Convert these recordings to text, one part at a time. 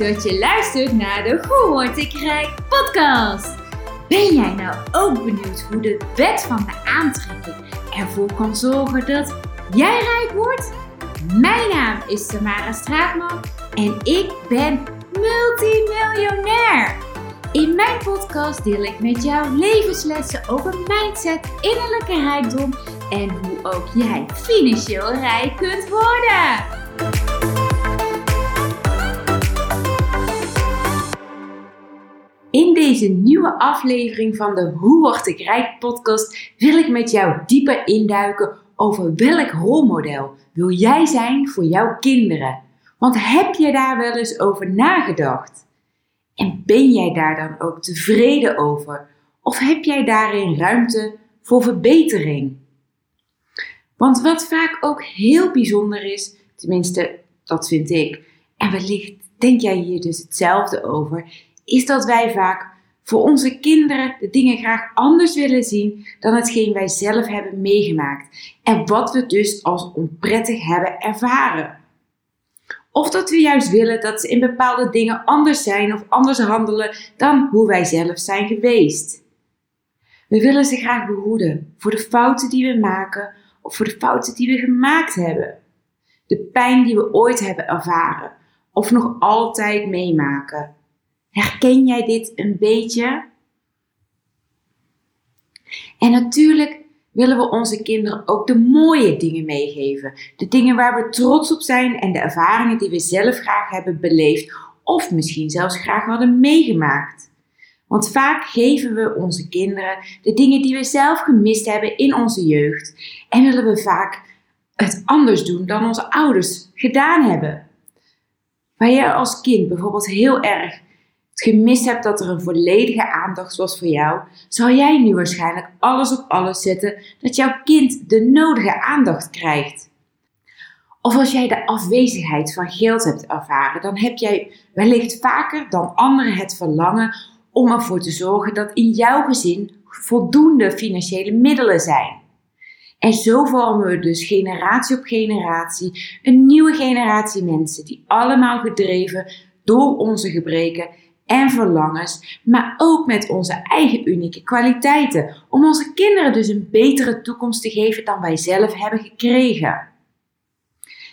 dat je luistert naar de Hoe Word ik Rijk podcast. Ben jij nou ook benieuwd hoe de wet van de aantrekking ervoor kan zorgen dat jij rijk wordt? Mijn naam is Tamara Straatman en ik ben multimiljonair. In mijn podcast deel ik met jou levenslessen over mindset, innerlijke rijkdom en hoe ook jij financieel rijk kunt worden. Deze nieuwe aflevering van de Hoe word ik rijk podcast wil ik met jou dieper induiken over welk rolmodel wil jij zijn voor jouw kinderen. Want heb je daar wel eens over nagedacht? En ben jij daar dan ook tevreden over? Of heb jij daarin ruimte voor verbetering? Want wat vaak ook heel bijzonder is, tenminste dat vind ik, en wellicht denk jij hier dus hetzelfde over, is dat wij vaak voor onze kinderen de dingen graag anders willen zien dan hetgeen wij zelf hebben meegemaakt en wat we dus als onprettig hebben ervaren. Of dat we juist willen dat ze in bepaalde dingen anders zijn of anders handelen dan hoe wij zelf zijn geweest. We willen ze graag behoeden voor de fouten die we maken of voor de fouten die we gemaakt hebben. De pijn die we ooit hebben ervaren of nog altijd meemaken. Herken jij dit een beetje? En natuurlijk willen we onze kinderen ook de mooie dingen meegeven. De dingen waar we trots op zijn en de ervaringen die we zelf graag hebben beleefd of misschien zelfs graag hadden meegemaakt. Want vaak geven we onze kinderen de dingen die we zelf gemist hebben in onze jeugd en willen we vaak het anders doen dan onze ouders gedaan hebben. Waar je als kind bijvoorbeeld heel erg gemist hebt dat er een volledige aandacht was voor jou, zal jij nu waarschijnlijk alles op alles zetten dat jouw kind de nodige aandacht krijgt. Of als jij de afwezigheid van geld hebt ervaren, dan heb jij wellicht vaker dan anderen het verlangen om ervoor te zorgen dat in jouw gezin voldoende financiële middelen zijn. En zo vormen we dus generatie op generatie een nieuwe generatie mensen die allemaal gedreven door onze gebreken en verlangens, maar ook met onze eigen unieke kwaliteiten, om onze kinderen dus een betere toekomst te geven dan wij zelf hebben gekregen.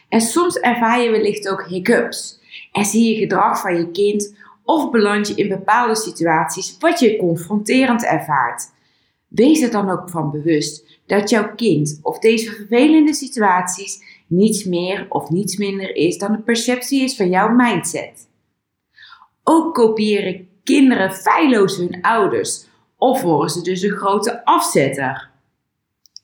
En soms ervaar je wellicht ook hiccups en zie je gedrag van je kind of beland je in bepaalde situaties wat je confronterend ervaart. Wees er dan ook van bewust dat jouw kind of deze vervelende situaties niets meer of niets minder is dan de perceptie is van jouw mindset. Ook kopiëren kinderen feilloos hun ouders of worden ze dus een grote afzetter.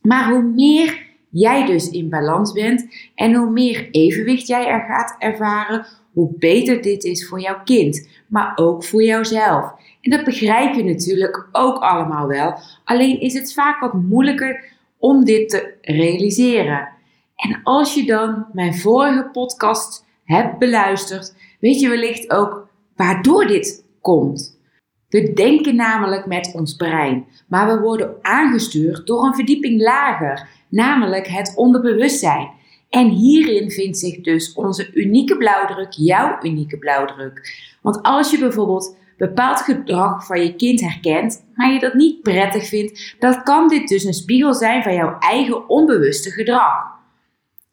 Maar hoe meer jij dus in balans bent en hoe meer evenwicht jij er gaat ervaren, hoe beter dit is voor jouw kind, maar ook voor jouzelf. En dat begrijp je natuurlijk ook allemaal wel, alleen is het vaak wat moeilijker om dit te realiseren. En als je dan mijn vorige podcast hebt beluisterd, weet je wellicht ook waardoor dit komt. We denken namelijk met ons brein, maar we worden aangestuurd door een verdieping lager, namelijk het onderbewustzijn. En hierin vindt zich dus onze unieke blauwdruk, jouw unieke blauwdruk. Want als je bijvoorbeeld bepaald gedrag van je kind herkent, maar je dat niet prettig vindt, dan kan dit dus een spiegel zijn van jouw eigen onbewuste gedrag.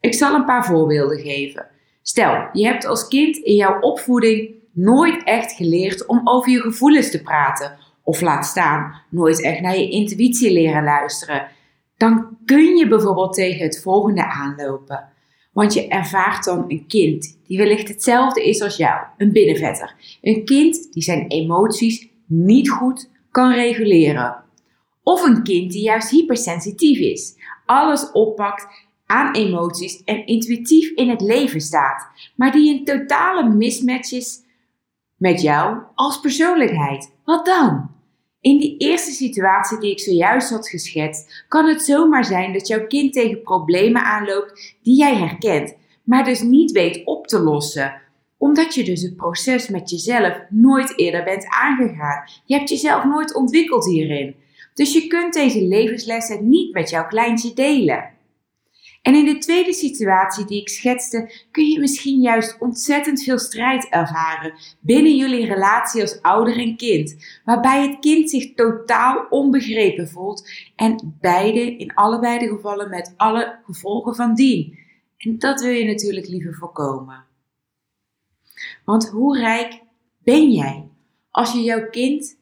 Ik zal een paar voorbeelden geven. Stel, je hebt als kind in jouw opvoeding nooit echt geleerd om over je gevoelens te praten. Of laat staan, nooit echt naar je intuïtie leren luisteren. Dan kun je bijvoorbeeld tegen het volgende aanlopen. Want je ervaart dan een kind die wellicht hetzelfde is als jou, een binnenvetter. Een kind die zijn emoties niet goed kan reguleren. Of een kind die juist hypersensitief is, alles oppakt aan emoties en intuïtief in het leven staat, maar die een totale mismatch is met jou als persoonlijkheid. Wat dan? In die eerste situatie die ik zojuist had geschetst, kan het zomaar zijn dat jouw kind tegen problemen aanloopt die jij herkent, maar dus niet weet op te lossen omdat je dus het proces met jezelf nooit eerder bent aangegaan. Je hebt jezelf nooit ontwikkeld hierin. Dus je kunt deze levenslessen niet met jouw kleintje delen. En in de tweede situatie die ik schetste, kun je misschien juist ontzettend veel strijd ervaren binnen jullie relatie als ouder en kind, waarbij het kind zich totaal onbegrepen voelt en beide in allebei de gevallen met alle gevolgen van dien. En dat wil je natuurlijk liever voorkomen. Want hoe rijk ben jij als je jouw kind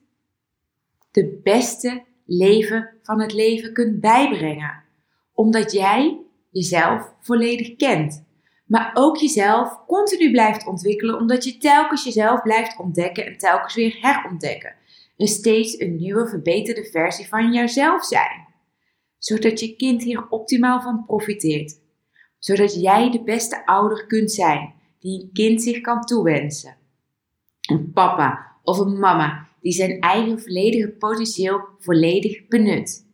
de beste leven van het leven kunt bijbrengen? Omdat jij jezelf volledig kent. Maar ook jezelf continu blijft ontwikkelen, omdat je telkens jezelf blijft ontdekken en telkens weer herontdekken. En steeds een nieuwe, verbeterde versie van jezelf zijn. Zodat je kind hier optimaal van profiteert. Zodat jij de beste ouder kunt zijn die een kind zich kan toewensen. Een papa of een mama die zijn eigen volledige potentieel volledig benut.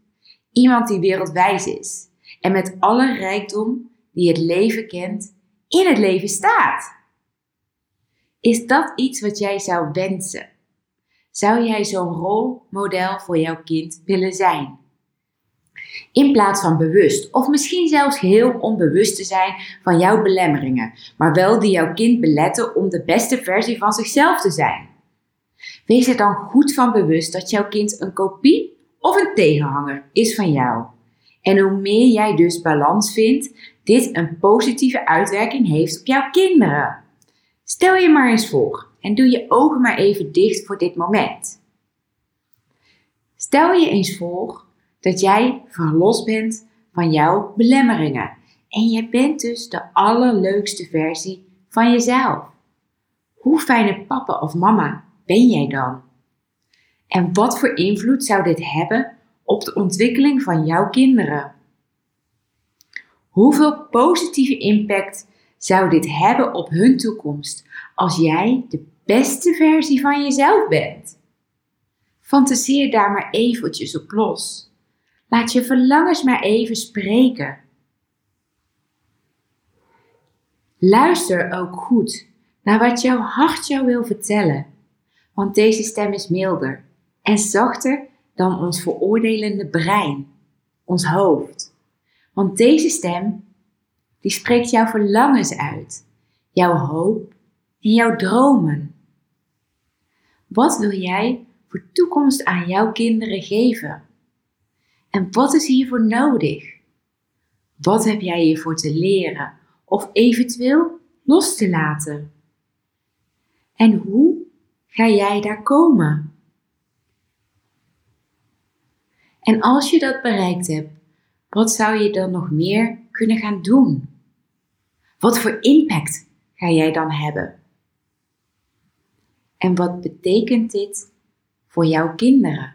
Iemand die wereldwijs is en met alle rijkdom die het leven kent, in het leven staat. Is dat iets wat jij zou wensen? Zou jij zo'n rolmodel voor jouw kind willen zijn? In plaats van bewust of misschien zelfs heel onbewust te zijn van jouw belemmeringen, maar wel die jouw kind beletten om de beste versie van zichzelf te zijn. Wees er dan goed van bewust dat jouw kind een kopie of een tegenhanger is van jou. En hoe meer jij dus balans vindt, dit een positieve uitwerking heeft op jouw kinderen. Stel je maar eens voor en doe je ogen maar even dicht voor dit moment. Stel je eens voor dat jij verlost bent van jouw belemmeringen en je bent dus de allerleukste versie van jezelf. Hoe fijne papa of mama ben jij dan? En wat voor invloed zou dit hebben op de ontwikkeling van jouw kinderen? Hoeveel positieve impact zou dit hebben op hun toekomst als jij de beste versie van jezelf bent? Fantaseer daar maar eventjes op los. Laat je verlangens maar even spreken. Luister ook goed naar wat jouw hart jou wil vertellen, want deze stem is milder en zachter dan ons veroordelende brein, ons hoofd. Want deze stem, die spreekt jouw verlangens uit, jouw hoop en jouw dromen. Wat wil jij voor toekomst aan jouw kinderen geven? En wat is hiervoor nodig? Wat heb jij hiervoor te leren of eventueel los te laten? En hoe ga jij daar komen? En als je dat bereikt hebt, wat zou je dan nog meer kunnen gaan doen? Wat voor impact ga jij dan hebben? En wat betekent dit voor jouw kinderen?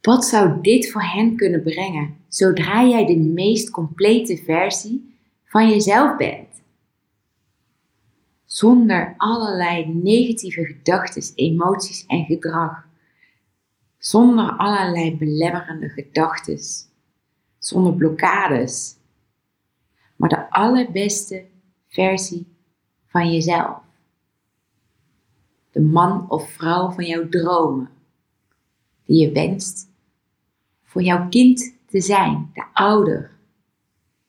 Wat zou dit voor hen kunnen brengen zodra jij de meest complete versie van jezelf bent? Zonder allerlei negatieve gedachten, emoties en gedrag. Zonder allerlei belemmerende gedachten. Zonder blokkades. Maar de allerbeste versie van jezelf. De man of vrouw van jouw dromen. Die je wenst voor jouw kind te zijn, de ouder,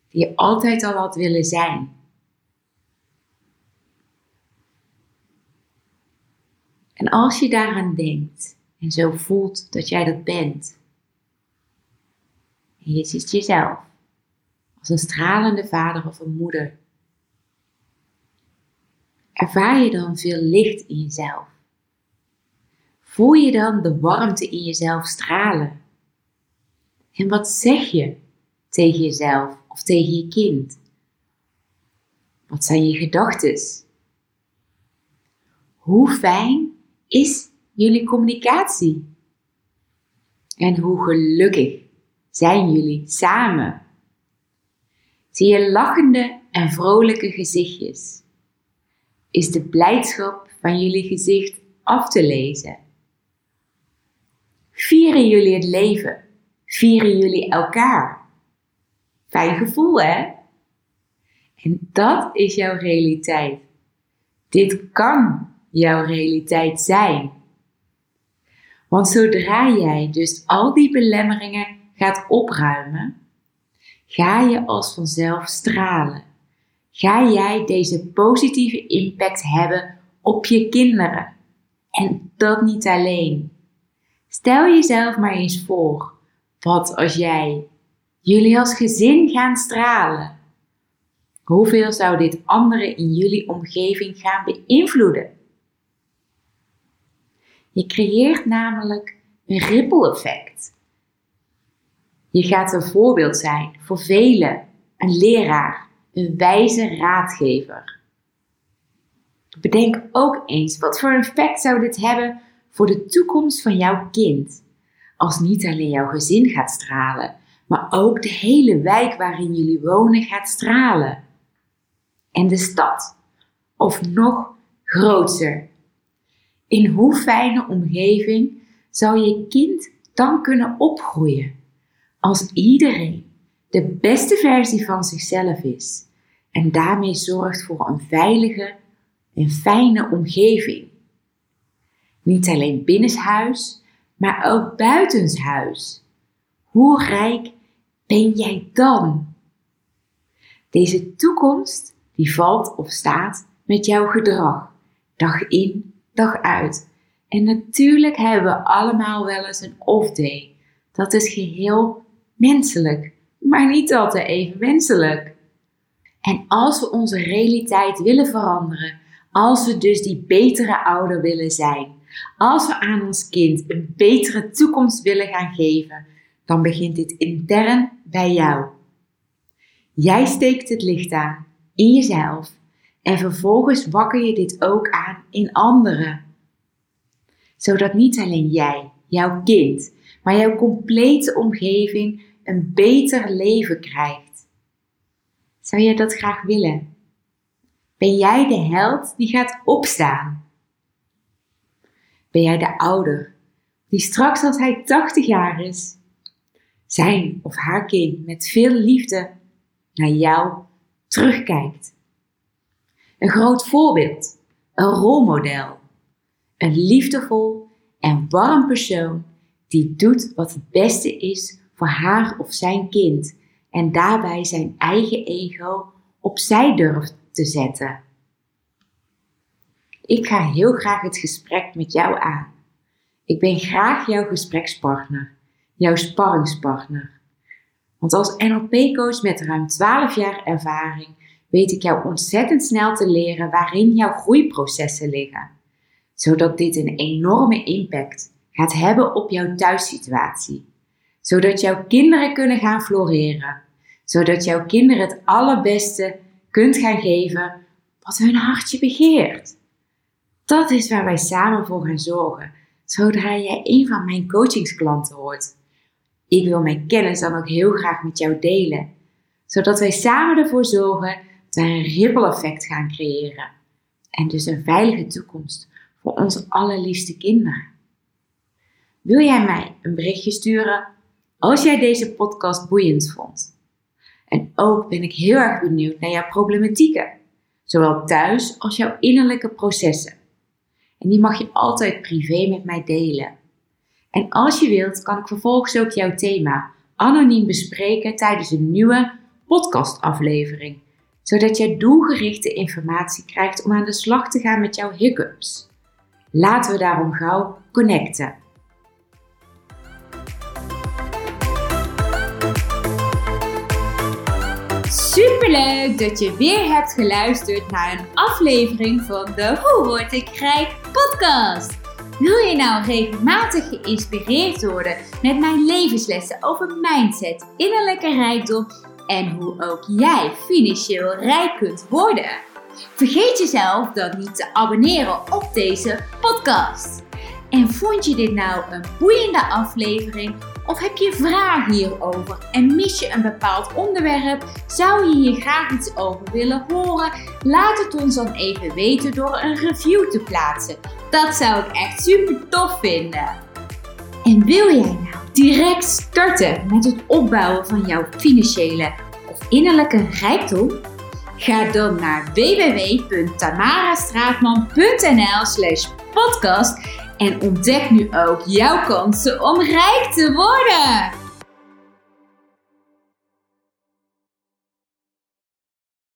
die je altijd al had willen zijn. En als je daaraan denkt en zo voelt dat jij dat bent, en je ziet jezelf als een stralende vader of een moeder, ervaar je dan veel licht in jezelf? Voel je dan de warmte in jezelf stralen? En wat zeg je tegen jezelf of tegen je kind? Wat zijn je gedachten? Hoe fijn is jullie communicatie? En hoe gelukkig zijn jullie samen? Zie je lachende en vrolijke gezichtjes? Is de blijdschap van jullie gezicht af te lezen? Vieren jullie het leven? vieren jullie elkaar. Fijn gevoel, hè? En dat is jouw realiteit. Dit kan jouw realiteit zijn. Want zodra jij dus al die belemmeringen gaat opruimen, ga je als vanzelf stralen. Ga jij deze positieve impact hebben op je kinderen. En dat niet alleen. Stel jezelf maar eens voor, wat als jij jullie als gezin gaan stralen? Hoeveel zou dit anderen in jullie omgeving gaan beïnvloeden? Je creëert namelijk een ripple effect. Je gaat een voorbeeld zijn voor velen, een leraar, een wijze raadgever. Bedenk ook eens wat voor effect zou dit hebben voor de toekomst van jouw kind. Als niet alleen jouw gezin gaat stralen, maar ook de hele wijk waarin jullie wonen gaat stralen. En de stad. Of nog groter. In hoe fijne omgeving zou je kind dan kunnen opgroeien? Als iedereen de beste versie van zichzelf is en daarmee zorgt voor een veilige en fijne omgeving. Niet alleen binnenshuis, maar ook buitenshuis. Hoe rijk ben jij dan? Deze toekomst die valt of staat met jouw gedrag, dag in, dag uit. En natuurlijk hebben we allemaal wel eens een off-day. Dat is geheel menselijk, maar niet altijd even menselijk. En als we onze realiteit willen veranderen, als we dus die betere ouder willen zijn, als we aan ons kind een betere toekomst willen gaan geven, dan begint dit intern bij jou. Jij steekt het licht aan in jezelf en vervolgens wakker je dit ook aan in anderen. Zodat niet alleen jij, jouw kind, maar jouw complete omgeving een beter leven krijgt. Zou je dat graag willen? Ben jij de held die gaat opstaan? Ben jij de ouder die straks als hij 80 jaar is, zijn of haar kind met veel liefde naar jou terugkijkt? Een groot voorbeeld, een rolmodel, een liefdevol en warm persoon die doet wat het beste is voor haar of zijn kind en daarbij zijn eigen ego opzij durft te zetten. Ik ga heel graag het gesprek met jou aan. Ik ben graag jouw gesprekspartner, jouw sparringspartner. Want als NLP-coach met ruim 12 jaar ervaring weet ik jou ontzettend snel te leren waarin jouw groeiprocessen liggen, zodat dit een enorme impact gaat hebben op jouw thuissituatie, zodat jouw kinderen kunnen gaan floreren, zodat jouw kinderen het allerbeste kunt gaan geven wat hun hartje begeert. Dat is waar wij samen voor gaan zorgen, zodra jij een van mijn coachingsklanten wordt. Ik wil mijn kennis dan ook heel graag met jou delen, zodat wij samen ervoor zorgen een ripple effect gaan creëren. En dus een veilige toekomst voor onze allerliefste kinderen. Wil jij mij een berichtje sturen als jij deze podcast boeiend vond? En ook ben ik heel erg benieuwd naar jouw problematieken, zowel thuis als jouw innerlijke processen. En die mag je altijd privé met mij delen. En als je wilt, kan ik vervolgens ook jouw thema anoniem bespreken tijdens een nieuwe podcastaflevering, zodat jij doelgerichte informatie krijgt om aan de slag te gaan met jouw hiccups. Laten we daarom gauw connecten. Superleuk dat je weer hebt geluisterd naar een aflevering van de Hoe word ik rijk podcast. Wil je nou regelmatig geïnspireerd worden met mijn levenslessen over mindset, innerlijke rijkdom en hoe ook jij financieel rijk kunt worden? Vergeet jezelf dan niet te abonneren op deze podcast. En vond je dit nou een boeiende aflevering? Of heb je vragen hierover en mis je een bepaald onderwerp? Zou je hier graag iets over willen horen? Laat het ons dan even weten door een review te plaatsen. Dat zou ik echt super tof vinden. En wil jij direct starten met het opbouwen van jouw financiële of innerlijke rijkdom? Ga dan naar www.tamarastraatman.nl slash podcast en ontdek nu ook jouw kansen om rijk te worden.